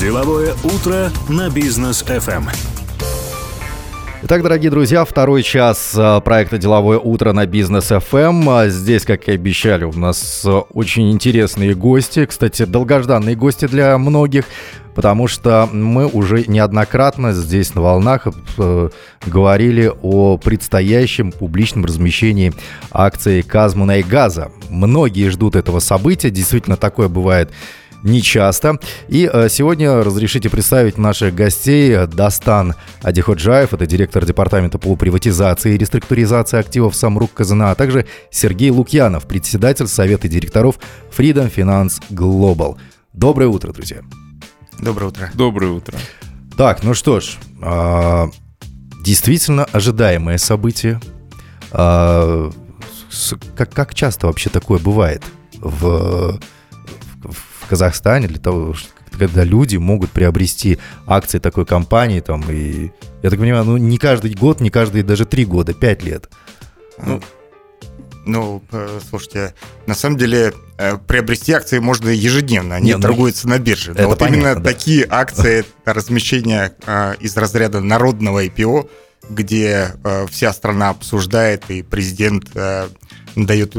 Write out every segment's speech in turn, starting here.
Деловое утро на бизнес FM. Итак, дорогие друзья, второй час а, проекта «Деловое утро» на Бизнес FM. А здесь, как и обещали, у нас а, очень интересные гости. Кстати, долгожданные гости для многих, потому что мы уже неоднократно здесь на волнах э, говорили о предстоящем публичном размещении акций Казмана и Газа. Многие ждут этого события. Действительно, такое бывает нечасто. И э, сегодня разрешите представить наших гостей. Дастан Адиходжаев, это директор департамента по приватизации и реструктуризации активов Самрук Казана, а также Сергей Лукьянов, председатель Совета директоров Freedom Finance Global. Доброе утро, друзья. Доброе утро. Доброе утро. Так, ну что ж, э, действительно ожидаемое событие. С, как, как часто вообще такое бывает в, Казахстане для того, когда люди могут приобрести акции такой компании, там, и, я так понимаю, ну, не каждый год, не каждые даже три года, пять лет. Ну, ну, слушайте, на самом деле э, приобрести акции можно ежедневно, они Нет, ну, торгуются на бирже. Но вот понятно, именно да. такие акции размещения э, из разряда народного IPO, где э, вся страна обсуждает и президент дает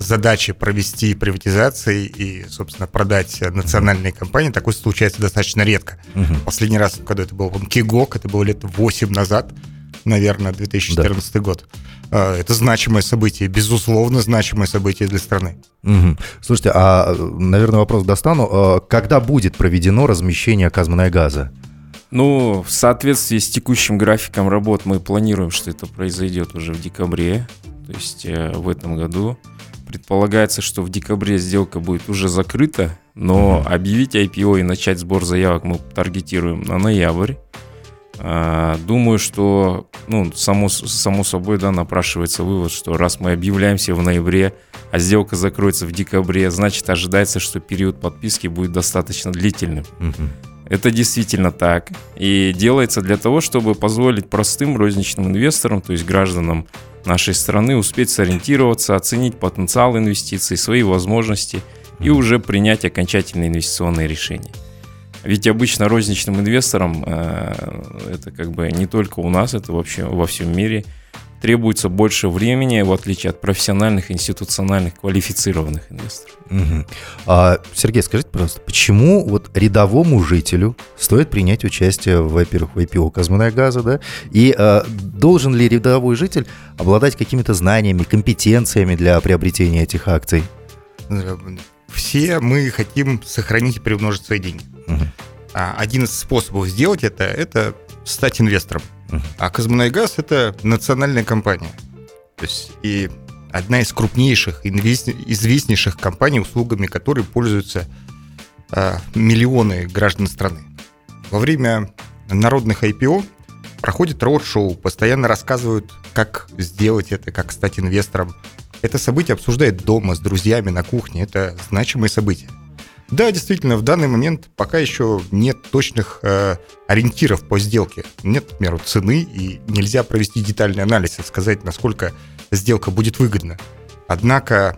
задачи провести приватизации и, собственно, продать национальные компании, такое случается достаточно редко. Угу. Последний раз, когда это был Кигок, это было лет 8 назад, наверное, 2014 да. год. А, это значимое событие, безусловно, значимое событие для страны. Угу. Слушайте, а, наверное, вопрос достану. А, когда будет проведено размещение Казмана газа? Ну, в соответствии с текущим графиком работ мы планируем, что это произойдет уже в декабре, то есть э, в этом году. Предполагается, что в декабре сделка будет уже закрыта, но mm-hmm. объявить IPO и начать сбор заявок мы таргетируем на ноябрь. А, думаю, что, ну, само, само собой, да, напрашивается вывод, что раз мы объявляемся в ноябре, а сделка закроется в декабре, значит, ожидается, что период подписки будет достаточно длительным. Mm-hmm. Это действительно так. И делается для того, чтобы позволить простым розничным инвесторам, то есть гражданам нашей страны, успеть сориентироваться, оценить потенциал инвестиций, свои возможности и уже принять окончательные инвестиционные решения. Ведь обычно розничным инвесторам, э, это как бы не только у нас, это вообще во всем мире – требуется больше времени, в отличие от профессиональных, институциональных, квалифицированных инвесторов. Угу. А, Сергей, скажите, пожалуйста, почему вот рядовому жителю стоит принять участие, во-первых, в IPO Казмуная газа, да, и а, должен ли рядовой житель обладать какими-то знаниями, компетенциями для приобретения этих акций? Все мы хотим сохранить и приумножить свои деньги. Угу. Один из способов сделать это – это стать инвестором. А Казмунайгаз – это национальная компания. То есть и одна из крупнейших, известнейших компаний, услугами которой пользуются э, миллионы граждан страны. Во время народных IPO проходит роуд-шоу, постоянно рассказывают, как сделать это, как стать инвестором. Это событие обсуждает дома с друзьями на кухне. Это значимое событие. Да, действительно, в данный момент пока еще нет точных э, ориентиров по сделке. Нет, к примеру, цены, и нельзя провести детальный анализ и сказать, насколько сделка будет выгодна. Однако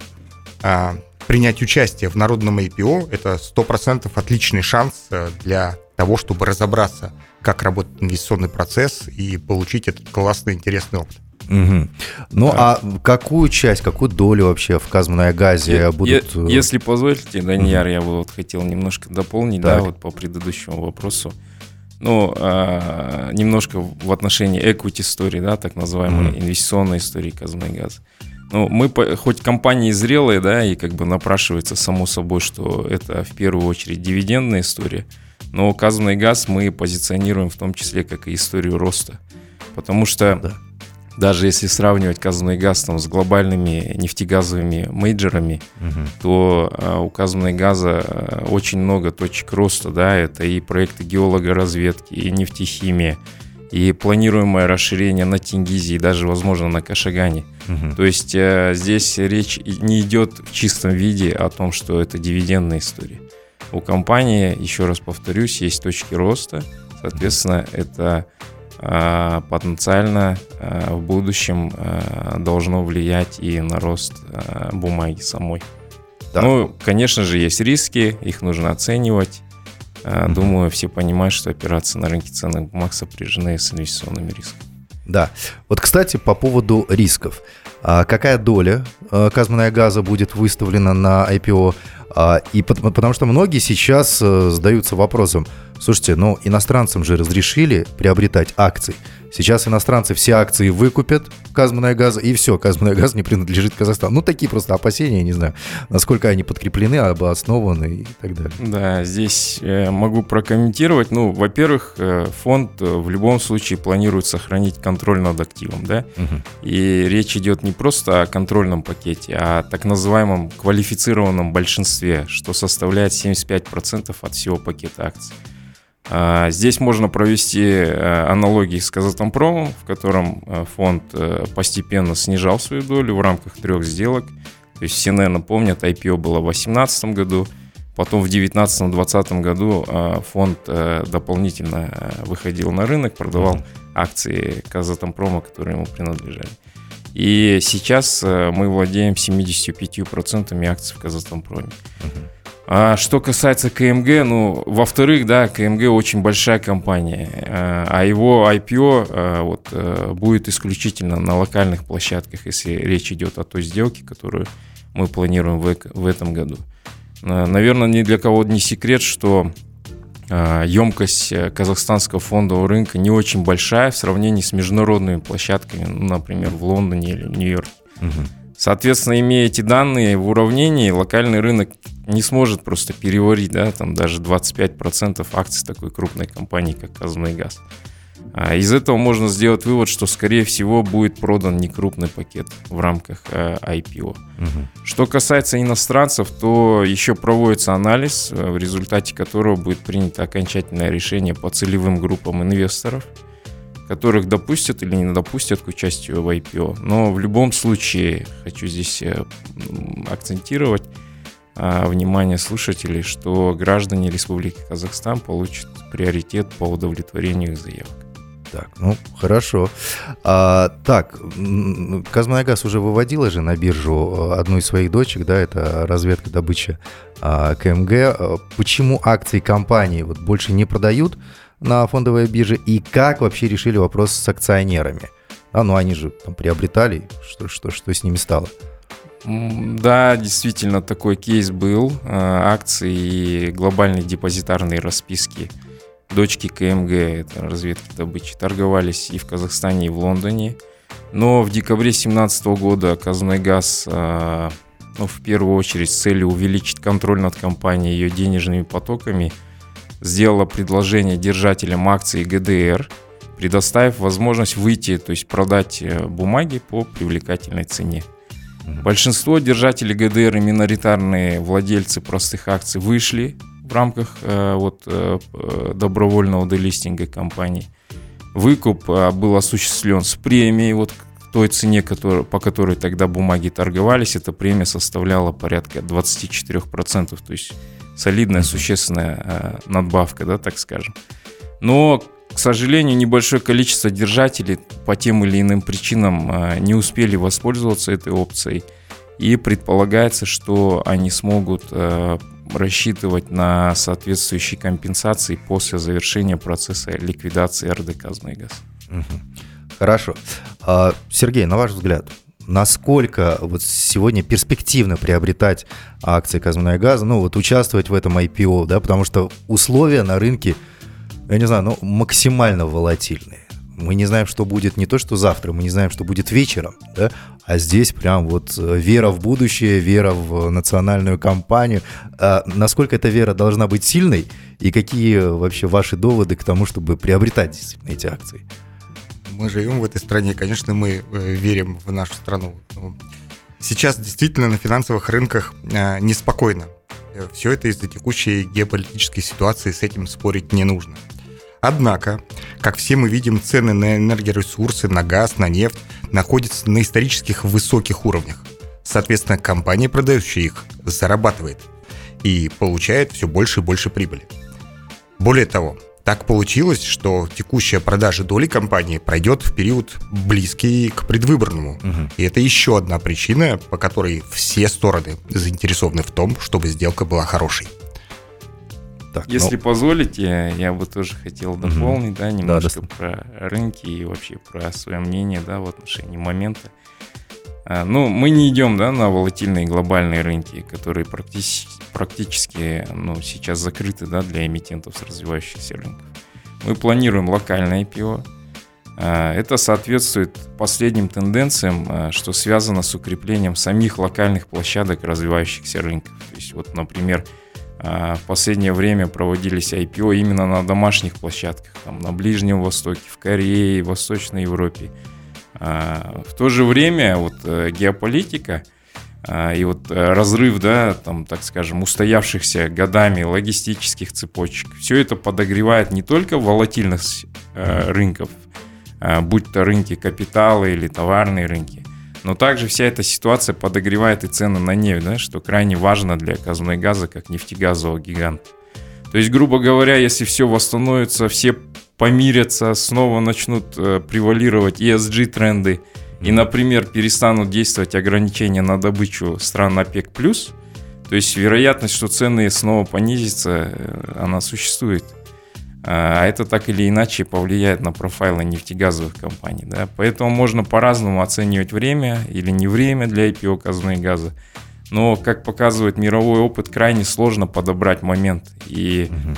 э, принять участие в народном IPO – это 100% отличный шанс э, для того, чтобы разобраться, как работает инвестиционный процесс и получить этот классный, интересный опыт. Угу. Ну а какую часть, какую долю вообще в Казманной газе я, будут... Я, э, если позволите, Данияр, угу. я бы вот хотел немножко дополнить, так. да, вот по предыдущему вопросу. Ну, а, немножко в отношении equity истории, да, так называемой mm инвестиционной истории Казманной газа. Ну, мы, хоть компании зрелые, да, и как бы напрашивается само собой, что это в первую очередь дивидендная история, но указанный газ мы позиционируем в том числе как и историю роста. Потому что да даже если сравнивать Казанный газ там, с глобальными нефтегазовыми мейджерами, угу. то а, у Казанной газа а, очень много точек роста, да, это и проекты геологоразведки, и нефтехимия, и планируемое расширение на Тенгизе, и даже, возможно, на Кашагане. Угу. То есть а, здесь речь не идет в чистом виде о том, что это дивидендная история. У компании, еще раз повторюсь, есть точки роста, соответственно, это а, потенциально а, в будущем а, должно влиять и на рост бумаги самой. Да. Ну, конечно же, есть риски, их нужно оценивать. Mm-hmm. Думаю, все понимают, что операции на рынке ценных бумаг сопряжены с инвестиционными рисками. Да. Вот, кстати, по поводу рисков. А какая доля а, газа будет выставлена на IPO? А, и потому что многие сейчас э, задаются вопросом, слушайте, ну иностранцам же разрешили приобретать акции. Сейчас иностранцы все акции выкупят Казманная газа, и все, Казманная газ не принадлежит Казахстану. Ну, такие просто опасения, не знаю, насколько они подкреплены, обоснованы и так далее. Да, здесь э, могу прокомментировать. Ну, во-первых, э, фонд э, в любом случае планирует сохранить контроль над активом, да? Угу. И речь идет не просто о контрольном пакете, а о так называемом квалифицированном большинстве, что составляет 75% от всего пакета акций. А, здесь можно провести э, аналогии с Казатомпромом, в котором э, фонд э, постепенно снижал свою долю в рамках трех сделок. То есть все, наверное, помнят, IPO было в 2018 году, потом в 2019-2020 году фонд дополнительно выходил на рынок, продавал акции Казатомпрома, которые ему принадлежали. И сейчас мы владеем 75% акций в Казатомпроме. Uh-huh. А что касается КМГ, ну, во-вторых, да, КМГ очень большая компания, а, а его IPO а, вот, э, будет исключительно на локальных площадках, если речь идет о той сделке, которую мы планируем в, в этом году. Наверное, ни для кого не секрет, что емкость э, казахстанского фондового рынка не очень большая в сравнении с международными площадками, ну, например, в Лондоне или Нью-Йорке. Угу. Соответственно, имея эти данные в уравнении, локальный рынок не сможет просто переварить, да, там даже 25% акций такой крупной компании, как Казмунайгаз. А из этого можно сделать вывод, что, скорее всего, будет продан некрупный пакет в рамках э, IPO. Угу. Что касается иностранцев, то еще проводится анализ, э, в результате которого будет принято окончательное решение по целевым группам инвесторов – которых допустят или не допустят к участию в IPO. Но в любом случае хочу здесь э, акцентировать а, внимание слушателей, что граждане Республики Казахстан получат приоритет по удовлетворению их заявок. Так, ну хорошо. А, так, Казмунайгаз уже выводила же на биржу э, одну из своих дочек, да, это разведка добыча а, КМГ. Э, почему акции компании вот больше не продают? На фондовой бирже и как вообще решили вопрос с акционерами. А, ну они же там приобретали, что, что, что с ними стало? Да, действительно, такой кейс был. А, акции и глобальные депозитарные расписки дочки КМГ, это разведки добычи, торговались и в Казахстане, и в Лондоне. Но в декабре 2017 года Казнойгаз, а, ну, в первую очередь с целью увеличить контроль над компанией и ее денежными потоками – сделала предложение держателям акций ГДР, предоставив возможность выйти, то есть продать э, бумаги по привлекательной цене. Большинство держателей ГДР и миноритарные владельцы простых акций вышли в рамках э, вот, э, добровольного делистинга компании. Выкуп был осуществлен с премией вот к той цене, который, по которой тогда бумаги торговались. Эта премия составляла порядка 24%. То есть солидная, существенная э, надбавка, да, так скажем. Но, к сожалению, небольшое количество держателей по тем или иным причинам э, не успели воспользоваться этой опцией. И предполагается, что они смогут э, рассчитывать на соответствующие компенсации после завершения процесса ликвидации РДК «Змейгаз». Хорошо. А, Сергей, на ваш взгляд, насколько вот сегодня перспективно приобретать акции Газа, ну вот участвовать в этом IPO, да, потому что условия на рынке, я не знаю, ну максимально волатильные. Мы не знаем, что будет не то, что завтра, мы не знаем, что будет вечером, да, а здесь прям вот э, вера в будущее, вера в национальную компанию. А насколько эта вера должна быть сильной и какие вообще ваши доводы к тому, чтобы приобретать действительно эти акции? Мы живем в этой стране, конечно, мы э, верим в нашу страну. Ну, сейчас действительно на финансовых рынках э, неспокойно. Э, Все это из-за текущей геополитической ситуации, с этим спорить не нужно. Однако, как все мы видим, цены на энергоресурсы, на газ, на нефть находятся на исторических высоких уровнях. Соответственно, компания, продающая их, зарабатывает и получает все больше и больше прибыли. Более того, так получилось, что текущая продажа доли компании пройдет в период близкий к предвыборному. Угу. И это еще одна причина, по которой все стороны заинтересованы в том, чтобы сделка была хорошей. Так, Если ну... позволите, я бы тоже хотел дополнить, угу. да, немножко да, про рынки и вообще про свое мнение, да, в отношении момента. А, ну, мы не идем, да, на волатильные глобальные рынки, которые практически, практически, ну, сейчас закрыты, да, для эмитентов с развивающихся рынков. Мы планируем локальное IPO. А, это соответствует последним тенденциям, а, что связано с укреплением самих локальных площадок развивающихся рынков. То есть, вот, например, в последнее время проводились IPO именно на домашних площадках, там, на Ближнем Востоке, в Корее, в Восточной Европе. А, в то же время вот э, геополитика а, и вот э, разрыв, да, там, так скажем, устоявшихся годами логистических цепочек, все это подогревает не только волатильность э, рынков, будь то рынки капитала или товарные рынки, но также вся эта ситуация подогревает и цены на нефть, да, что крайне важно для казной газа, как нефтегазового гиганта. То есть, грубо говоря, если все восстановится, все помирятся, снова начнут э, превалировать ESG-тренды, и, например, перестанут действовать ограничения на добычу стран ОПЕК+, то есть вероятность, что цены снова понизятся, э, она существует. А это так или иначе повлияет на профайлы нефтегазовых компаний. Да? Поэтому можно по-разному оценивать время или не время для IPO казны газа. Но, как показывает мировой опыт, крайне сложно подобрать момент. И угу.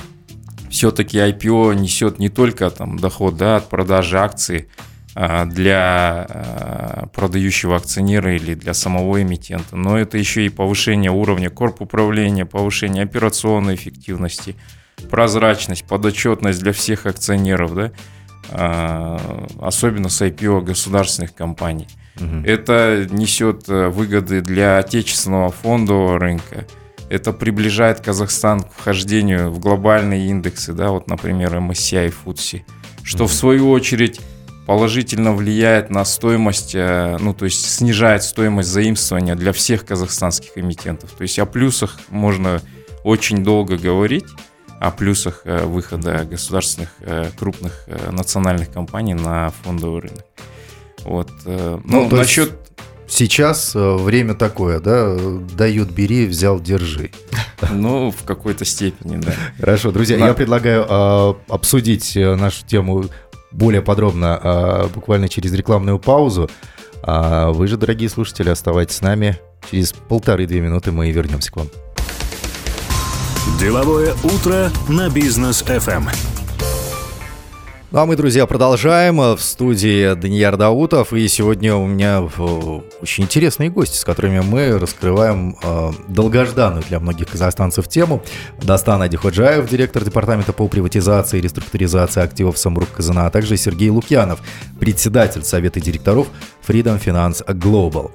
Все-таки IPO несет не только там, доход да, от продажи акций а, для а, продающего акционера или для самого эмитента, но это еще и повышение уровня корп управления, повышение операционной эффективности – прозрачность, подотчетность для всех акционеров, да, а, особенно с IPO государственных компаний. Угу. Это несет э, выгоды для отечественного фондового рынка. Это приближает Казахстан к вхождению в глобальные индексы, да, вот, например, MSCI и FTSE, что угу. в свою очередь положительно влияет на стоимость, э, ну, то есть снижает стоимость заимствования для всех казахстанских эмитентов. То есть о плюсах можно очень долго говорить, о плюсах э, выхода государственных э, крупных национальных компаний на фондовый рынок. Вот. Ну, ну насчет... Сейчас время такое, да, дают, бери, взял, держи. Ну, в какой-то степени, да. Хорошо, друзья, я предлагаю э, обсудить нашу тему более подробно э, буквально через рекламную паузу. А вы же, дорогие слушатели, оставайтесь с нами. Через полторы-две минуты мы вернемся к вам. Деловое утро на бизнес FM. Ну а мы, друзья, продолжаем. В студии Данияр Даутов. И сегодня у меня очень интересные гости, с которыми мы раскрываем э, долгожданную для многих казахстанцев тему. Дастан Адиходжаев, директор департамента по приватизации и реструктуризации активов Самрук Казана, а также Сергей Лукьянов, председатель Совета директоров Freedom Finance Global.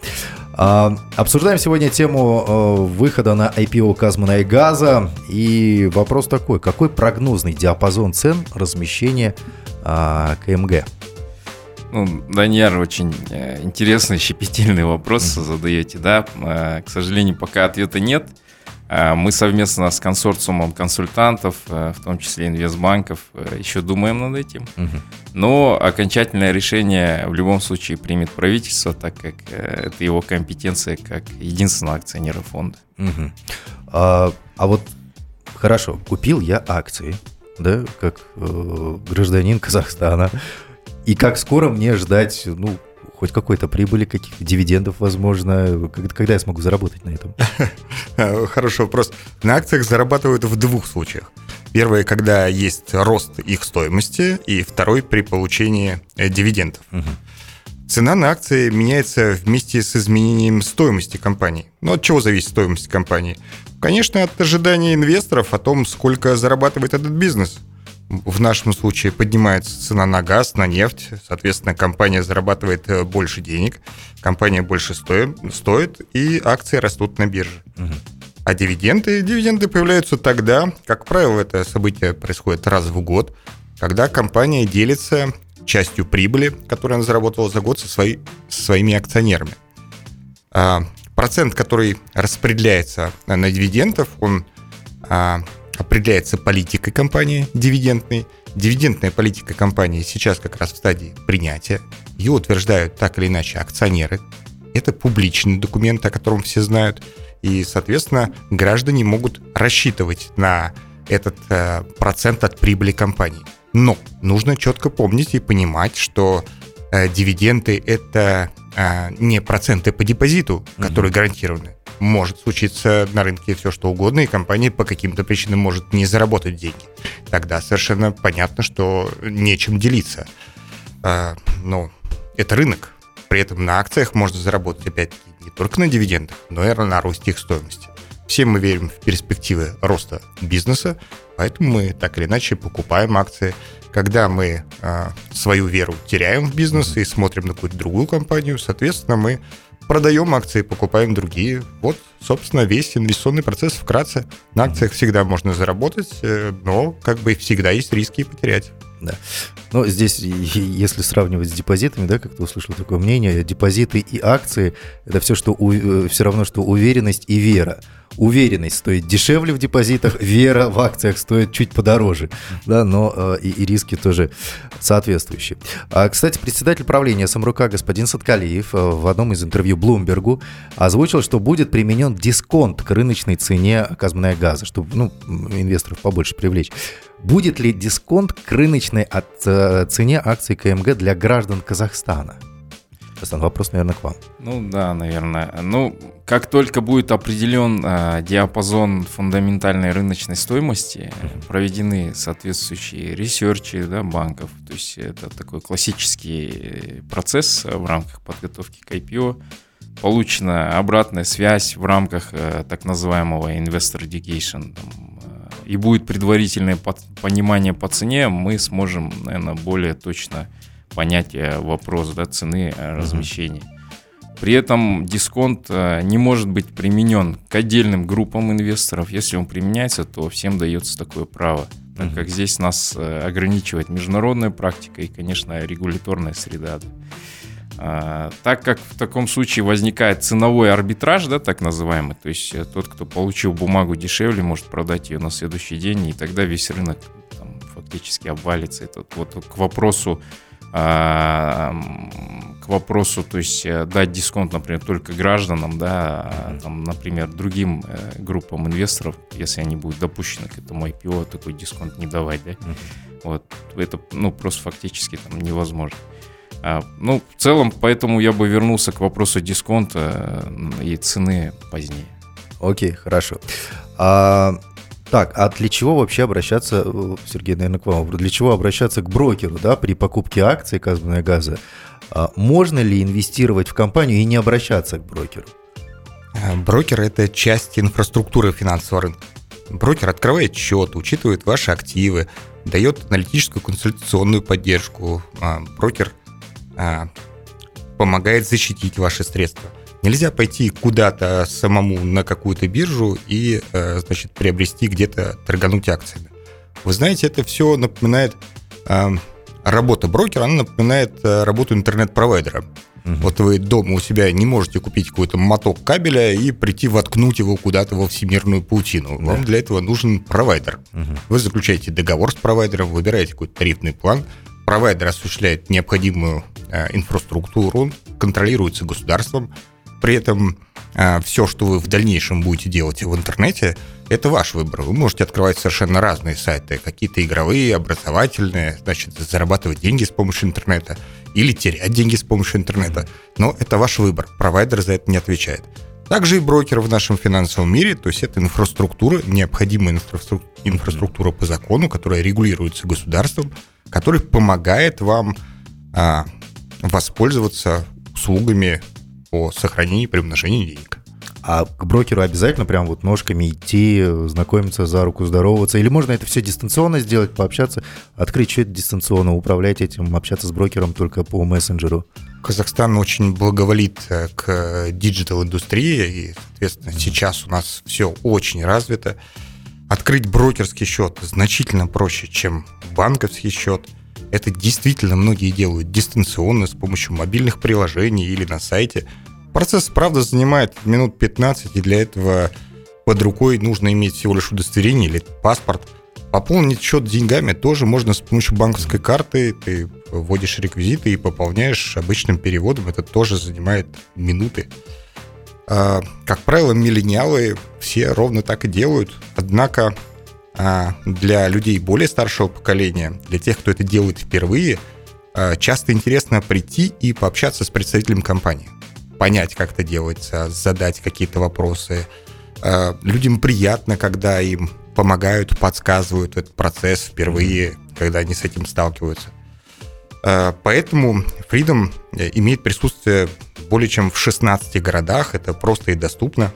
А, обсуждаем сегодня тему э, выхода на IPO Казмана и Газа. И вопрос такой, какой прогнозный диапазон цен размещения а, КМГ? Ну, Даньяр, очень э, интересный, щепетильный вопрос mm-hmm. задаете, да. Э, к сожалению, пока ответа нет. А, мы совместно с консорциумом консультантов, э, в том числе инвестбанков, э, еще думаем над этим. Угу. Но окончательное решение в любом случае примет правительство, так как это его компетенция как единственного акционера фонда. Угу. А, а вот хорошо, купил я акции, да, как э, гражданин Казахстана. И как скоро мне ждать, ну, хоть какой-то прибыли, каких-то дивидендов, возможно? Когда я смогу заработать на этом? Хороший вопрос. На акциях зарабатывают в двух случаях. Первый, когда есть рост их стоимости, и второй при получении э, дивидендов. Угу. Цена на акции меняется вместе с изменением стоимости компании. Но от чего зависит стоимость компании? Конечно, от ожидания инвесторов о том, сколько зарабатывает этот бизнес – в нашем случае поднимается цена на газ, на нефть, соответственно, компания зарабатывает э, больше денег, компания больше стоит, стоит и акции растут на бирже. Угу. А дивиденды? Дивиденды появляются тогда, как правило, это событие происходит раз в год, когда компания делится частью прибыли, которую она заработала за год со, свои, со своими акционерами. А, процент, который распределяется на дивидендов, он а, определяется политикой компании дивидендной. Дивидендная политика компании сейчас как раз в стадии принятия. Ее утверждают так или иначе акционеры. Это публичный документ, о котором все знают. И, соответственно, граждане могут рассчитывать на этот э, процент от прибыли компании. Но нужно четко помнить и понимать, что э, дивиденды это э, не проценты по депозиту, которые mm-hmm. гарантированы. Может случиться на рынке все что угодно, и компания по каким-то причинам может не заработать деньги. Тогда совершенно понятно, что нечем делиться. Э, но это рынок. При этом на акциях можно заработать опять-таки не только на дивидендах, но и на росте их стоимости. Все мы верим в перспективы роста бизнеса, поэтому мы так или иначе покупаем акции. Когда мы э, свою веру теряем в бизнес и смотрим на какую-то другую компанию, соответственно, мы продаем акции, покупаем другие. Вот, собственно, весь инвестиционный процесс вкратце. На акциях всегда можно заработать, э, но как бы всегда есть риски потерять. Да. Но здесь, если сравнивать с депозитами, да, как ты услышал такое мнение, депозиты и акции – это все, что у, э, все равно, что уверенность и вера. Уверенность стоит дешевле в депозитах, вера в акциях стоит чуть подороже, да, но э, и, и риски тоже соответствующие. А, кстати, председатель правления Самрука господин Саткалиев э, в одном из интервью Блумбергу озвучил, что будет применен дисконт к рыночной цене казмная газа, чтобы ну, инвесторов побольше привлечь. Будет ли дисконт к рыночной э, цене акций КМГ для граждан Казахстана? Стан, вопрос, наверное, к вам. Ну да, наверное. Ну, как только будет определен э, диапазон фундаментальной рыночной стоимости, проведены соответствующие ресерчи да, банков, то есть это такой классический процесс в рамках подготовки к IPO, получена обратная связь в рамках э, так называемого investor education, там, и будет предварительное понимание по цене, мы сможем, наверное, более точно понять э, вопрос да, цены э, размещения. При этом дисконт э, не может быть применен к отдельным группам инвесторов. Если он применяется, то всем дается такое право, так как здесь нас ограничивает международная практика и, конечно, регуляторная среда. А, так как в таком случае возникает ценовой арбитраж, да, так называемый, то есть э, тот, кто получил бумагу дешевле, может продать ее на следующий день, и тогда весь рынок там, фактически обвалится. Это вот к вопросу к вопросу, то есть э, дать дисконт, например, только гражданам, да, а, там, например, другим э, группам инвесторов, если они будут допущены к этому IPO, такой дисконт не давать, да, вот, это, ну, просто фактически там невозможно. А, ну, в целом, поэтому я бы вернулся к вопросу дисконта э, и цены позднее. Окей, хорошо. А, так, а для чего вообще обращаться, э, Сергей, наверное, к вам, для чего обращаться к брокеру, да, при покупке акций Казбана газа? Можно ли инвестировать в компанию и не обращаться к брокеру? Э, брокер – это часть инфраструктуры финансового рынка. Брокер открывает счет, учитывает ваши активы, дает аналитическую консультационную поддержку. А, брокер а, помогает защитить ваши средства. Нельзя пойти куда-то самому на какую-то биржу и, э, значит, приобрести где-то, торгануть акциями. Вы знаете, это все напоминает а, работа брокера, она напоминает э, работу интернет-провайдера. Угу. Вот вы дома у себя не можете купить какой-то моток кабеля и прийти воткнуть его куда-то во всемирную паутину. Да. Вам для этого нужен провайдер. Угу. Вы заключаете договор с провайдером, выбираете какой-то тарифный план, провайдер осуществляет необходимую э, инфраструктуру, контролируется государством. При этом э, все, что вы в дальнейшем будете делать в интернете, это ваш выбор. Вы можете открывать совершенно разные сайты, какие-то игровые, образовательные, значит, зарабатывать деньги с помощью интернета или терять деньги с помощью интернета. Но это ваш выбор. Провайдер за это не отвечает. Также и брокер в нашем финансовом мире, то есть это инфраструктура, необходимая инфраструктура по закону, которая регулируется государством, который помогает вам а, воспользоваться услугами по сохранению и приумножению денег. А к брокеру обязательно прям вот ножками идти, знакомиться, за руку здороваться? Или можно это все дистанционно сделать, пообщаться, открыть счет дистанционно, управлять этим, общаться с брокером только по мессенджеру? Казахстан очень благоволит э, к digital-индустрии, и, соответственно, сейчас у нас все очень развито. Открыть брокерский счет значительно проще, чем банковский счет. Это действительно многие делают дистанционно с помощью мобильных приложений или на сайте. Процесс, правда, занимает минут 15, и для этого под рукой нужно иметь всего лишь удостоверение или паспорт. Пополнить счет деньгами тоже можно с помощью банковской карты. Ты вводишь реквизиты и пополняешь обычным переводом. Это тоже занимает минуты. А, как правило, миллениалы все ровно так и делают. Однако для людей более старшего поколения, для тех, кто это делает впервые, а, часто интересно прийти и пообщаться с представителем компании, понять, как это делается, задать какие-то вопросы. А, людям приятно, когда им помогают, подсказывают этот процесс впервые, когда они с этим сталкиваются. Поэтому Freedom э, имеет присутствие более чем в 16 городах, это просто и доступно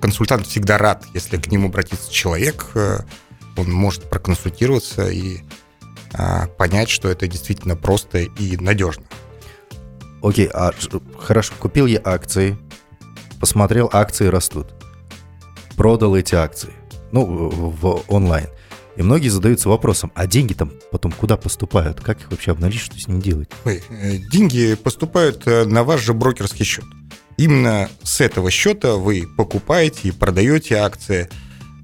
консультант всегда рад, если к нему обратится человек, э, он может проконсультироваться и а, понять, что это действительно просто и надежно. Окей, а хорошо, купил я акции, посмотрел, акции растут, продал эти акции, ну, в онлайн. И многие задаются вопросом, а деньги там потом куда поступают? Как их вообще обналичить, что с ними делать? Ой, э, деньги поступают э, на ваш же брокерский счет. Именно с этого счета вы покупаете и продаете акции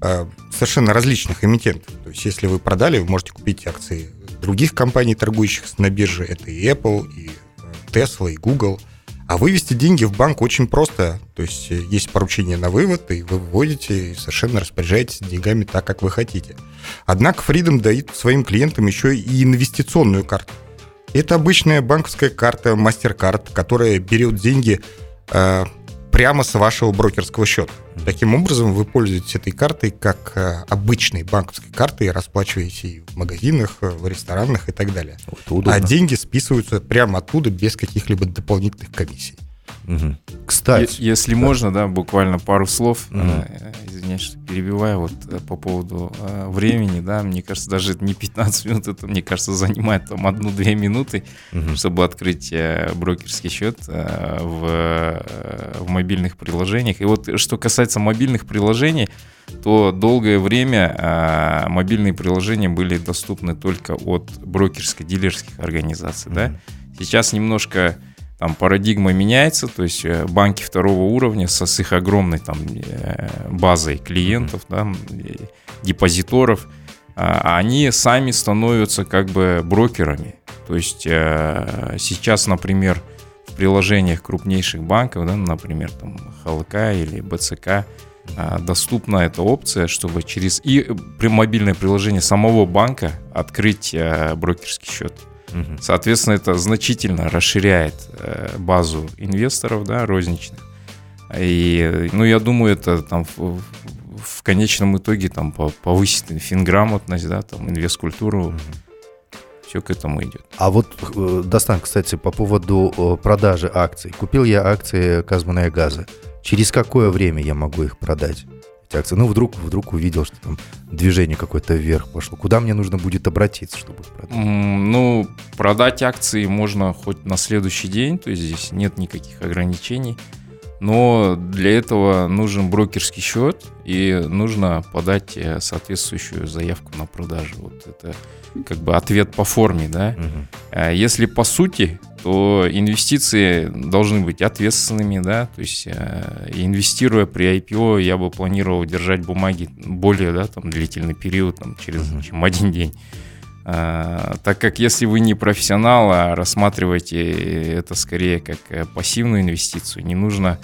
э, совершенно различных эмитентов. То есть, если вы продали, вы можете купить акции других компаний, торгующих на бирже. Это и Apple, и э, Tesla, и Google. А вывести деньги в банк очень просто. То есть, э, есть поручение на вывод, и вы выводите и совершенно распоряжаетесь деньгами так, как вы хотите. Однако Freedom дает своим клиентам еще и инвестиционную карту. Это обычная банковская карта MasterCard, которая берет деньги прямо с вашего брокерского счета. Таким образом, вы пользуетесь этой картой как э, обычной банковской картой, расплачиваетесь в магазинах, э, в ресторанах и так далее. Вот а деньги списываются прямо оттуда без каких-либо дополнительных комиссий. Угу. Кстати. Если да. можно, да, буквально пару слов. Угу. Извиняюсь, что перебиваю. Вот по поводу времени, да, мне кажется, даже не 15 минут, это, мне кажется, занимает там одну-две минуты, угу. чтобы открыть брокерский счет в, в мобильных приложениях. И вот что касается мобильных приложений, то долгое время мобильные приложения были доступны только от брокерско-дилерских организаций, да. Сейчас немножко там парадигма меняется, то есть э, банки второго уровня со, с их огромной там э, базой клиентов, да, депозиторов, а, они сами становятся как бы брокерами. То есть э, сейчас, например, в приложениях крупнейших банков, да, например, там ХЛК или БЦК, доступна эта опция, чтобы через и при мобильное приложение самого банка открыть брокерский счет. Соответственно, это значительно расширяет э, базу инвесторов, да, розничных. И, ну, я думаю, это там в, в конечном итоге там повысит финграмотность, да, там инвесткультуру. Все к этому идет. А вот, э, Достан, кстати, по поводу продажи акций. Купил я акции Казмана газа. Через какое время я могу их продать? Акции. Ну, вдруг, вдруг увидел, что там движение какое-то вверх пошло. Куда мне нужно будет обратиться, чтобы продать? Ну, продать акции можно хоть на следующий день, то есть здесь нет никаких ограничений. Но для этого нужен брокерский счет и нужно подать э, соответствующую заявку на продажу. Вот это как бы ответ по форме, да. Угу. Если по сути, то инвестиции должны быть ответственными, да, то есть э, инвестируя при IPO, я бы планировал держать бумаги более, да, там длительный период, там через uh чем один день. А, так как если вы не профессионал, а рассматриваете это скорее как э, пассивную инвестицию, не нужно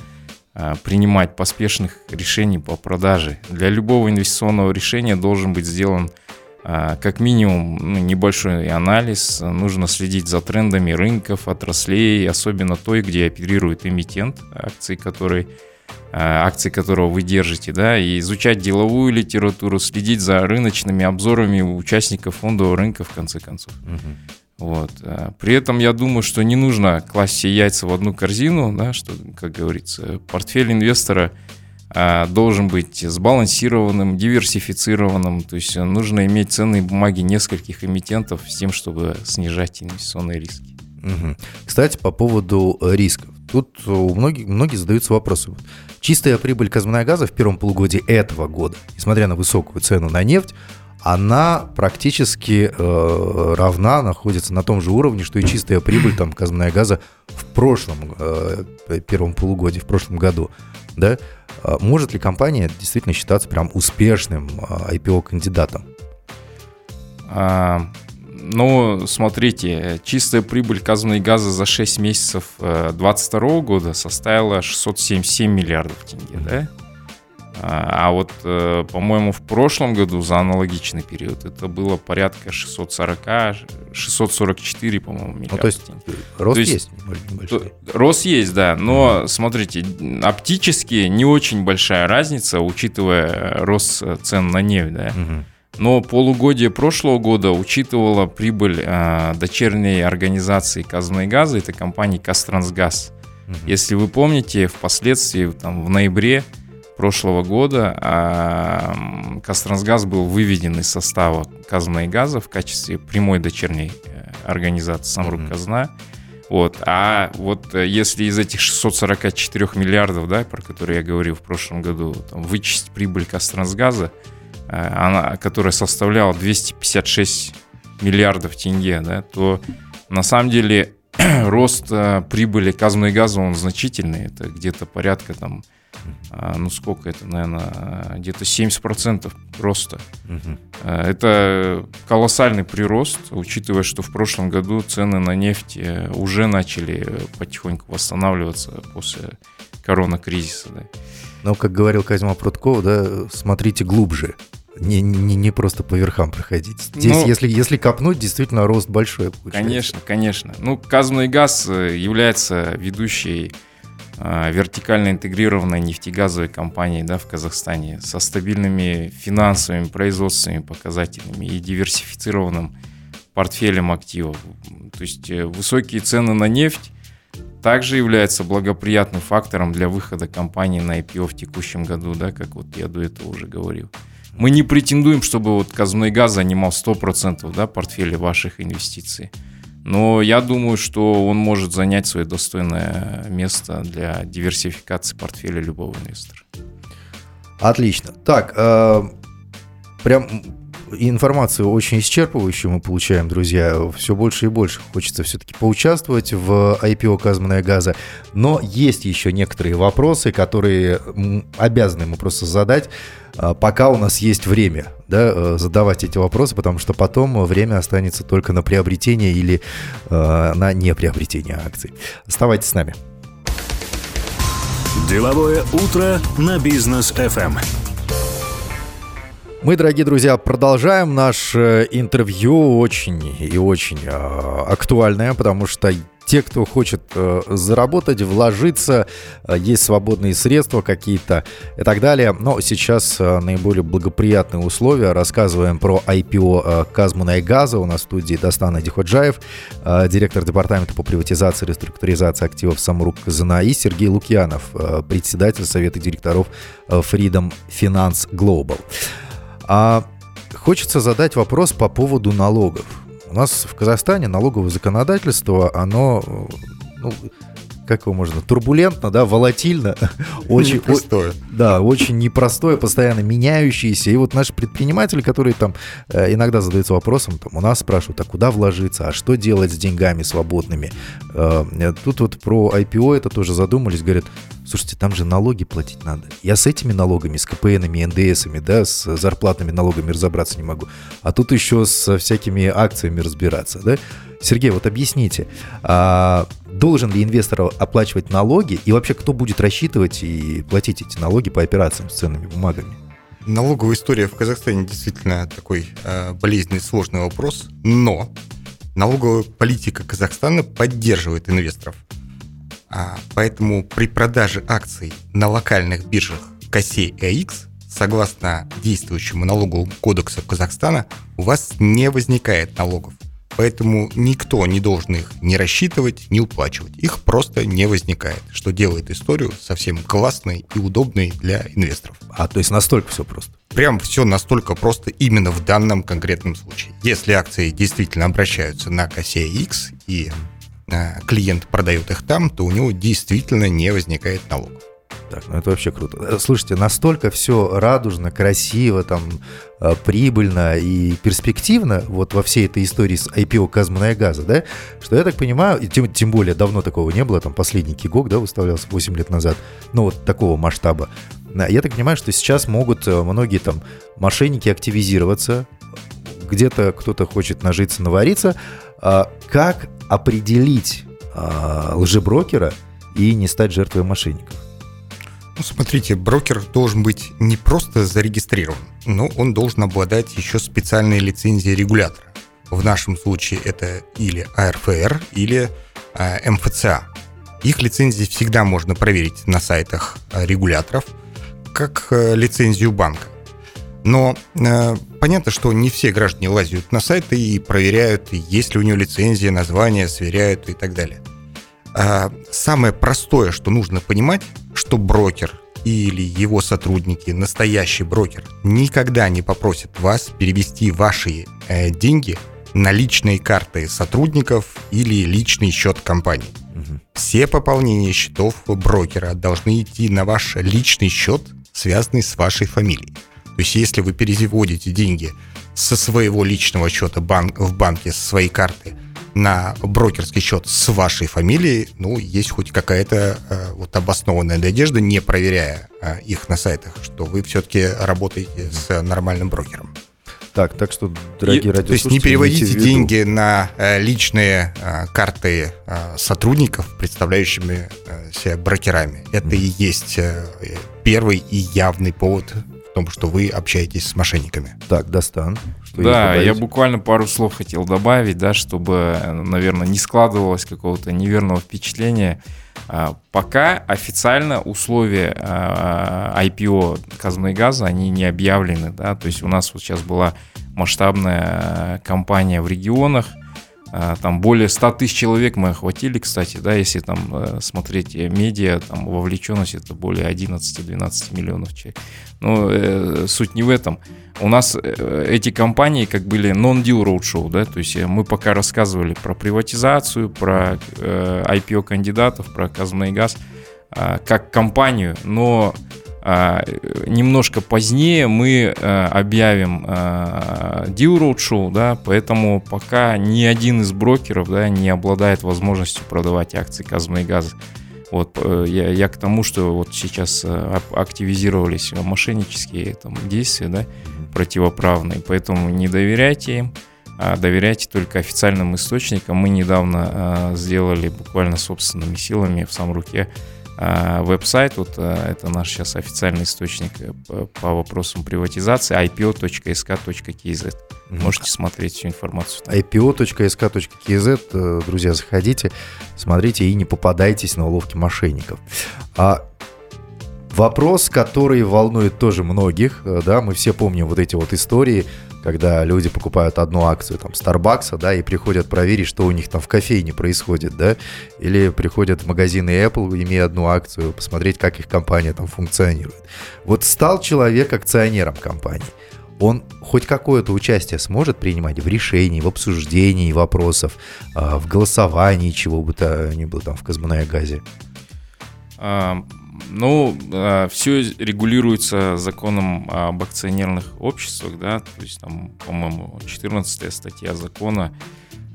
а, принимать поспешных решений по продаже. Для любого инвестиционного решения должен быть сделан как минимум ну, небольшой анализ, нужно следить за трендами рынков, отраслей, особенно той, где оперирует эмитент, акции, который, а, акции которого вы держите, да, и изучать деловую литературу, следить за рыночными обзорами участников фондового рынка, в конце концов. Угу. Вот. А, при этом я думаю, что не нужно класть все яйца в одну корзину, да, что, как говорится, портфель инвестора – а, должен быть сбалансированным, диверсифицированным. То есть нужно иметь ценные бумаги нескольких эмитентов с тем, чтобы снижать инвестиционные риски. Угу. Кстати, по поводу э, рисков. Тут у многих, многие задаются вопросом. Чистая прибыль Казмунайгаза в первом полугодии этого года, несмотря на высокую цену на нефть, она практически э, равна, находится на том же уровне, что и чистая прибыль там Казмунайгаза в прошлом э, первом полугодии, в прошлом году. Да? А может ли компания действительно считаться прям успешным IPO-кандидатом? А, ну, смотрите, чистая прибыль казанной газа за 6 месяцев 2022 э, года составила 677 миллиардов тенге, да? А, а вот, э, по-моему, в прошлом году за аналогичный период это было порядка 640, 644, по-моему, миллиарда. Ну, то есть рост то есть, есть небольшой. Рост есть, да, но, смотрите, оптически не очень большая разница, учитывая рост цен на нефть, да. Угу. Но полугодие прошлого года учитывала прибыль э, дочерней организации Казнойгаза, это компании Кастрансгаз. Угу. Если вы помните, впоследствии там, в ноябре прошлого года а, Кастрансгаз был выведен из состава Казнойгаза в качестве прямой дочерней э, организации Самрук Казна. Вот. А вот э, если из этих 644 миллиардов, да, про которые я говорил в прошлом году, там, вычесть прибыль Кастрансгаза, Э, она, которая составляла 256 миллиардов тенге, да, то на самом деле рост прибыли Казмунайгаза, он значительный, это где-то порядка там, э, ну сколько это, наверное, где-то 70% роста. Угу. Это колоссальный прирост, учитывая, что в прошлом году цены на нефть уже начали потихоньку восстанавливаться после коронакризиса. Да. Но, как говорил Казима Прутков, да, смотрите глубже. Не, не, не просто по верхам проходить. Здесь, ну, если, если копнуть, действительно рост большой получается. Конечно, конечно. Ну, Казмунай газ э, является ведущей э, вертикально интегрированной нефтегазовой компанией да, в Казахстане со стабильными финансовыми, производственными показателями и диверсифицированным портфелем активов. То есть э, высокие цены на нефть также является благоприятным фактором для выхода компании на IPO в текущем году, да, как вот я до этого уже говорил. Мы не претендуем, чтобы вот Казмунайгаз занимал 100% да, портфеля ваших инвестиций. Но я думаю, что он может занять свое достойное место для диверсификации портфеля любого инвестора. Отлично. Так, э, прям информацию очень исчерпывающую мы получаем, друзья. Все больше и больше хочется все-таки поучаствовать в IPO Казманная газа. Но есть еще некоторые вопросы, которые обязаны мы просто задать, а, пока у нас есть время да, э, задавать эти вопросы, потому что потом время останется только на приобретение или э, на неприобретение акций. Оставайтесь с нами. Деловое утро на бизнес FM. Мы, дорогие друзья, продолжаем наше интервью очень и очень э, актуальное, потому что те, кто хочет э, заработать, вложиться, э, есть свободные средства какие-то и так далее. Но сейчас э, наиболее благоприятные условия. Рассказываем про IPO э, Казмунайгаза. У нас в студии Дастан Адиходжаев, э, директор департамента по приватизации и реструктуризации активов Самрук Казана и Сергей Лукьянов, э, председатель совета директоров э, Freedom Finance Global. А хочется задать вопрос по поводу налогов. У нас в Казахстане налоговое законодательство, оно ну, как его можно, турбулентно, да, волатильно, очень, непростое. О, да, очень непростое, постоянно меняющееся. И вот наши предприниматели, которые там э, иногда задаются вопросом, там у нас спрашивают, а куда вложиться, а что делать с деньгами свободными? Э, тут вот про IPO это тоже задумались, говорят, слушайте, там же налоги платить надо. Я с этими налогами, с КПНами, НДСами, да, с зарплатными налогами разобраться не могу. А тут еще с всякими акциями разбираться, да? Сергей, вот объясните, а должен ли инвестор оплачивать налоги и вообще кто будет рассчитывать и платить эти налоги по операциям с ценными бумагами? Налоговая история в Казахстане действительно такой э, болезненный, сложный вопрос, но налоговая политика Казахстана поддерживает инвесторов. А, поэтому при продаже акций на локальных биржах КОСЕ и АИКС, согласно действующему налоговому кодексу Казахстана, у вас не возникает налогов. Поэтому никто не должен их не рассчитывать, не уплачивать. Их просто не возникает, что делает историю совсем классной и удобной для инвесторов. А то есть настолько все просто? Прям все настолько просто именно в данном конкретном случае. Если акции действительно обращаются на косе X и клиент продает их там, то у него действительно не возникает налогов. Так, ну это вообще круто. Э, слушайте, настолько все радужно, красиво, там, э, прибыльно и перспективно вот во всей этой истории с IPO Казмана газа, да, что я так понимаю, и тем, тем более давно такого не было, там последний Кигок, да, выставлялся 8 лет назад, ну вот такого масштаба. Я так понимаю, что сейчас могут э, многие там мошенники активизироваться, где-то кто-то хочет нажиться, навариться. А как определить а, лжеброкера и не стать жертвой мошенников? Ну, смотрите, брокер должен быть не просто зарегистрирован, но он должен обладать еще специальной лицензией регулятора. В нашем случае это или АРФР, или э, МФЦА. Их лицензии всегда можно проверить на сайтах э, регуляторов, как э, лицензию банка. Но э, понятно, что не все граждане лазят на сайты и проверяют, есть ли у него лицензия, название, сверяют и так далее. А самое простое, что нужно понимать, что брокер или его сотрудники, настоящий брокер, никогда не попросят вас перевести ваши э, деньги на личные карты сотрудников или личный счет компании. Угу. Все пополнения счетов брокера должны идти на ваш личный счет, связанный с вашей фамилией. То есть если вы переводите деньги со своего личного счета банк, в банке, с своей карты на брокерский счет с вашей фамилией, ну, есть хоть какая-то э, вот обоснованная надежда, не проверяя э, их на сайтах, что вы все-таки работаете с нормальным брокером. Так, так что, дорогие радиослушатели... То есть не переводите деньги на э, личные э, карты э, сотрудников, представляющими э, себя брокерами. Это mm. и есть э, первый и явный повод том, что вы общаетесь с мошенниками. Так, Достан. Да, я буквально пару слов хотел добавить, да, чтобы, наверное, не складывалось какого-то неверного впечатления. А, пока официально условия а, IPO Газа они не объявлены, да, то есть у нас вот сейчас была масштабная а, кампания в регионах, там более 100 тысяч человек мы охватили, кстати, да, если там э, смотреть медиа, там вовлеченность это более 11-12 миллионов человек. Но э, суть не в этом. У нас э, эти компании как были non-deal roadshow, да, то есть мы пока рассказывали про приватизацию, про э, IPO кандидатов, про Казмунайгаз э, как компанию, но а, немножко позднее мы а, объявим а, Deal Roadshow, да, поэтому пока ни один из брокеров да, не обладает возможностью продавать акции Газа. Вот э, я, я к тому, что вот сейчас э, активизировались мошеннические там, действия, да, противоправные, поэтому не доверяйте им, а доверяйте только официальным источникам. Мы недавно сделали буквально собственными силами в сам руке а, веб-сайт, вот а, это наш сейчас официальный источник э, по вопросам приватизации, ipo.sk.kz. Можете смотреть всю информацию. ipo.sk.kz, э, друзья, заходите, смотрите и не попадайтесь на уловки мошенников. А Вопрос, который волнует тоже многих, э, да, мы все помним вот эти вот истории когда люди покупают одну акцию там Starbucks, да, и приходят проверить, что у них там в кофейне происходит, да, или приходят в магазины Apple, имея одну акцию, посмотреть, как их компания там функционирует. Вот стал человек акционером компании, он хоть какое-то участие сможет принимать в решении, в обсуждении вопросов, а, в голосовании, чего бы то ни было там в Казмунайгазе? Ну, а, все регулируется законом об акционерных обществах, да, то есть там, по-моему, 14 статья закона.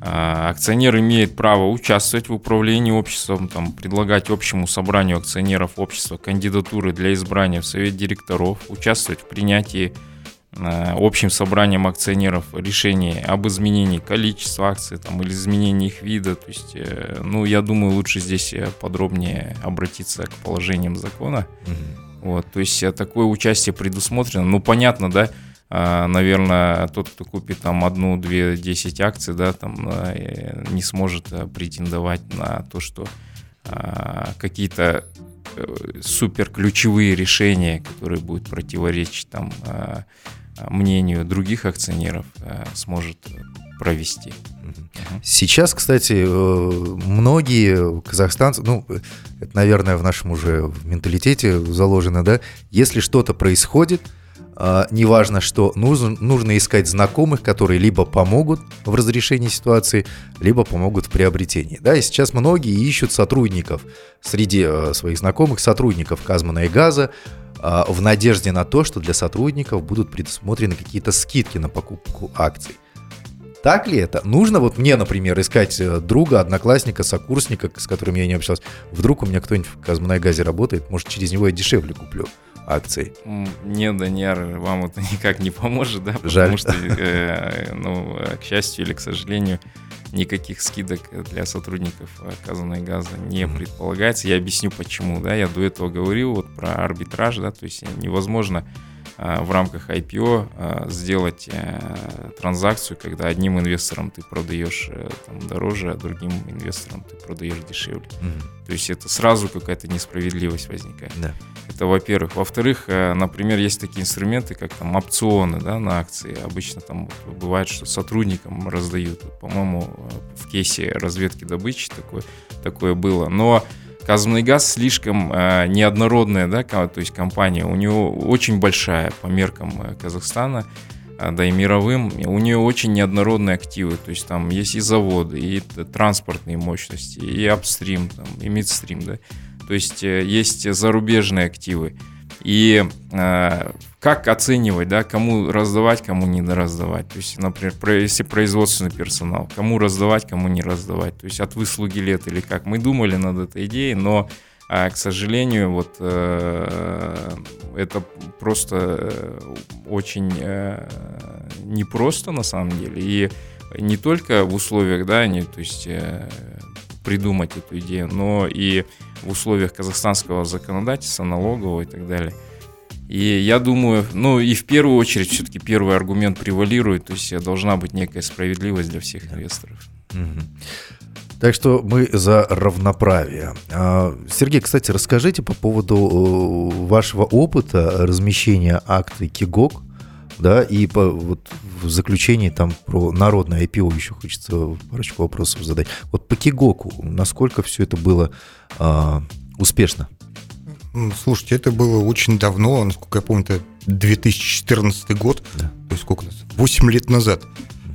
А, акционер имеет право участвовать в управлении обществом, там, предлагать общему собранию акционеров общества кандидатуры для избрания в совет директоров, участвовать в принятии Э, общим собранием акционеров решение об изменении количества акций там, или изменении их вида. То есть, э, ну, я думаю, лучше здесь э, подробнее обратиться к положениям закона. Угу. Вот, то есть такое участие предусмотрено. Ну, понятно, да, наверное, тот, кто купит там одну, две, десять акций, да, там не сможет претендовать на то, что какие-то супер ключевые решения, которые будут противоречить там мнению других акционеров э, сможет провести. Сейчас, кстати, э, многие казахстанцы, ну, это, наверное, в нашем уже менталитете заложено, да, если что-то происходит, неважно что, нужно, нужно искать знакомых, которые либо помогут в разрешении ситуации, либо помогут в приобретении. Да, и сейчас многие ищут сотрудников среди э, своих знакомых, сотрудников Казмана и Газа, а, в надежде на то, что для сотрудников будут предусмотрены какие-то скидки на покупку акций. Так ли это? Нужно вот мне, например, искать э, друга, одноклассника, сокурсника, с которым я не общался. Вдруг у меня кто-нибудь в Казмунайгазе работает, может, через него я дешевле куплю акций? Нет, Даниар, вам это никак не поможет, да? Жаль. Потому что, э, ну, к счастью или к сожалению, никаких скидок для сотрудников Казана газа не предполагается. Я объясню почему, да, я до этого говорил вот про арбитраж, да, то есть невозможно в рамках IPO а, сделать э, транзакцию, когда одним инвесторам ты продаешь э, там, дороже, а другим инвесторам ты продаешь дешевле. Угу. То есть это сразу какая-то несправедливость возникает. Да. Это во-первых. Во-вторых, э, например, есть такие инструменты, как там опционы да, на акции. Обычно там бывает, что сотрудникам раздают. По-моему, в кейсе разведки добычи такое, такое было. Но Казанный газ слишком э, неоднородная, да, то есть компания. У него очень большая по меркам э, Казахстана, э, да и мировым. У нее очень неоднородные активы. То есть там есть и заводы, и транспортные мощности, и апстрим, там, и мидстрим, да. То есть э, есть зарубежные активы. И как оценивать, да, кому раздавать, кому не раздавать. То есть, например, если производственный персонал, кому раздавать, кому не раздавать. То есть от выслуги лет или как. Мы думали над этой идеей, но, э, к сожалению, вот э, это просто э, очень э, непросто на самом деле. И не только в условиях, да, не, то есть придумать эту идею, но и в условиях казахстанского законодательства, налогового и так далее. И я думаю, ну и в первую очередь все-таки первый аргумент превалирует, то есть должна быть некая справедливость для всех инвесторов. Так что мы за равноправие. А, Сергей, кстати, расскажите по поводу э, вашего опыта размещения акций Кигок, да, и по, вот в заключении там про народное IPO еще хочется парочку вопросов задать. Вот по Кигоку, насколько все это было а, успешно? Слушайте, это было очень давно, насколько я помню, это 2014 год, да. то есть сколько у нас, 8 лет назад.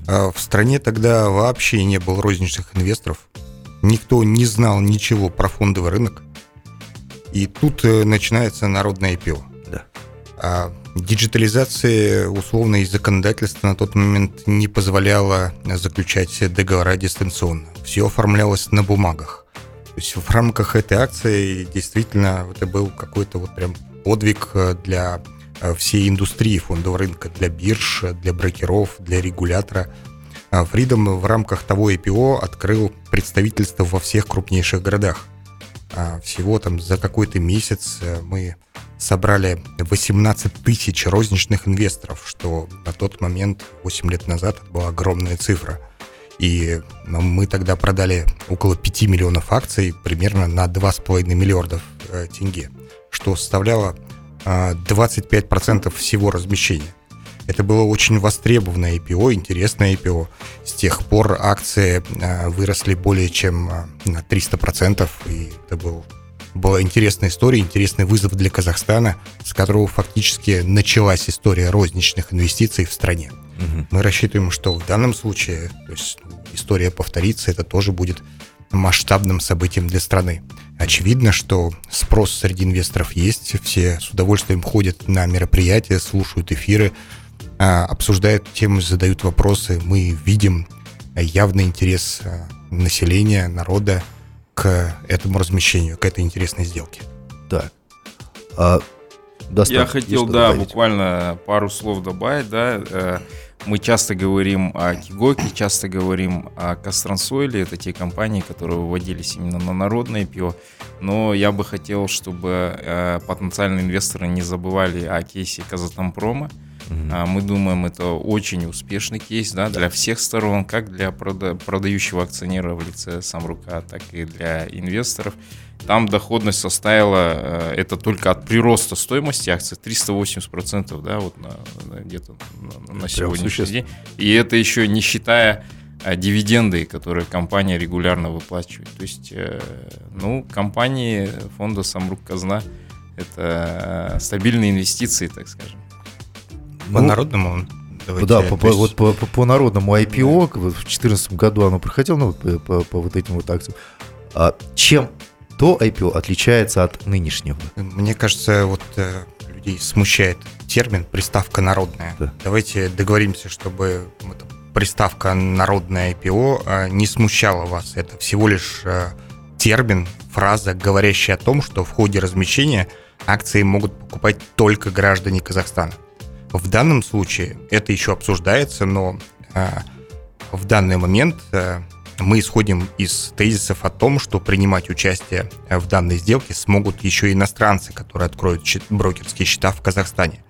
А в стране тогда вообще не было розничных инвесторов, никто не знал ничего про фондовый рынок, и тут э, начинается народное IPO. Да. А диджитализация условно и законодательства на тот момент не позволяла заключать договора дистанционно. Все оформлялось на бумагах. То есть в рамках этой акции действительно это был какой-то вот прям подвиг э, для э, всей индустрии фондового рынка, для бирж, для брокеров, для регулятора. А Freedom в рамках того IPO открыл представительство во всех крупнейших городах. А всего там за какой-то месяц э, мы собрали 18 тысяч розничных инвесторов, что на тот момент, 8 лет назад, была огромная цифра – и мы тогда продали около 5 миллионов акций примерно на 2,5 миллиардов э, тенге, что составляло 25% э, всего размещения. Это было очень востребованное IPO, интересное IPO. С тех пор акции э, выросли более чем на 300%, и это был, была интересная история, интересный вызов для Казахстана, с которого фактически началась история розничных инвестиций в стране. Угу. Мы рассчитываем, что в данном случае то есть, история повторится, это тоже будет масштабным событием для страны. Очевидно, что спрос среди инвесторов есть, все с удовольствием ходят на мероприятия, слушают эфиры, а, обсуждают темы, задают вопросы. Мы видим явный интерес а, населения, народа к этому размещению, к этой интересной сделке. Так. А, Я хотел, да, добавить? буквально пару слов добавить, да. Э, мы часто говорим о Кигоке, часто говорим о Кастрансойле. Это те компании, которые выводились именно на народное пиво. Но я бы хотел, чтобы э, потенциальные инвесторы не забывали о кейсе Казатомпрома. Угу. Мы думаем, это очень успешный кейс да, для всех сторон, как для прода- продающего акционера в лице Самрука, так и для инвесторов. Там доходность составила, э, это только от прироста стоимости акций, 380%, да, вот на, на, где-то на, на сегодняшний день. И это еще не считая а, дивиденды, которые компания регулярно выплачивает. То есть, э, ну, компании фонда Самрук Казна – это стабильные инвестиции, так скажем. По ну, народному Давайте, да, по, есть... вот по, по, по народному IPO да. в 2014 году оно проходило, ну, по, по, по вот этим вот акциям. А чем то IPO отличается от нынешнего? Мне кажется, вот э, людей смущает термин приставка народная. Да. Давайте договоримся, чтобы эта приставка народная IPO э, не смущала вас. Это всего лишь э, термин, фраза, говорящая о том, что в ходе размещения акции могут покупать только граждане Казахстана. В данном случае это еще обсуждается, но в данный момент мы исходим из тезисов о том, что принимать участие в данной сделке смогут еще и иностранцы, которые откроют брокерские счета в Казахстане.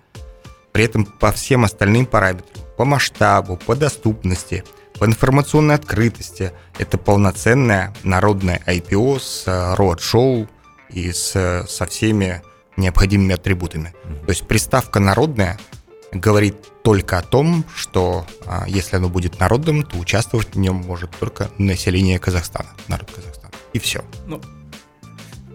При этом по всем остальным параметрам, по масштабу, по доступности, по информационной открытости, это полноценное народное IPO с роад-шоу и с, со всеми необходимыми атрибутами. То есть приставка «народная» говорит только о том, что а, если оно будет народным, то участвовать в нем может только население Казахстана, народ Казахстана. И все. Ну,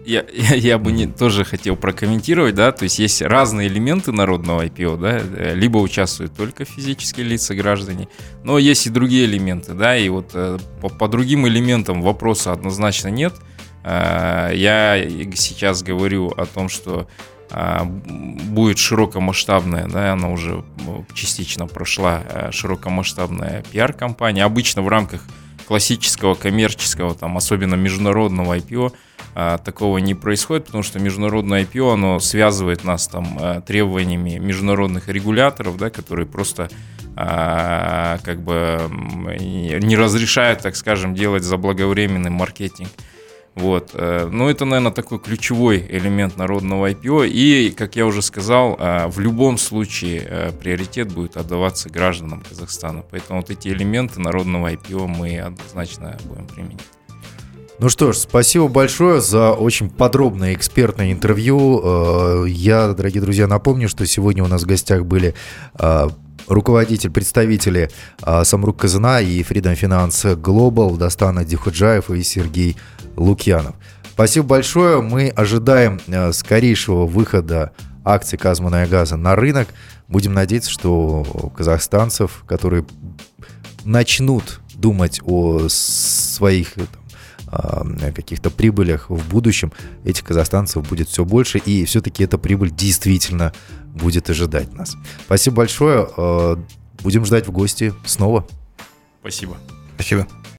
я, я, я бы не, тоже хотел прокомментировать, да, то есть есть разные элементы народного IPO, да, либо участвуют только физические лица, граждане, но есть и другие элементы, да, и вот э, по, по другим элементам вопроса однозначно нет. Э, я сейчас говорю о том, что э, будет широкомасштабная, да, она уже частично прошла широкомасштабная пиар-компания, обычно в рамках классического коммерческого, там, особенно международного IPO, а, такого не происходит, потому что международное IPO, оно связывает нас там а, требованиями международных регуляторов, да, которые просто а, как бы не разрешают, так скажем, делать заблаговременный маркетинг. Вот. Э, ну, это, наверное, такой ключевой элемент народного IPO. И, как я уже сказал, в любом случае э, приоритет будет отдаваться гражданам Казахстана. Поэтому вот эти элементы народного IPO мы однозначно будем применять. Ну что ж, спасибо большое за очень подробное экспертное интервью. Э, я, дорогие друзья, напомню, что сегодня у нас в гостях были э, руководитель, представители э, Самрук Казана и Freedom Finance Global Дастана Дихуджаев и Сергей Лукьянов. Спасибо большое. Мы ожидаем скорейшего выхода акций Казмана и Газа на рынок. Будем надеяться, что казахстанцев, которые начнут думать о своих каких-то прибылях в будущем этих казахстанцев будет все больше, и все-таки эта прибыль действительно будет ожидать нас. Спасибо большое. Будем ждать в гости снова. Спасибо. Спасибо.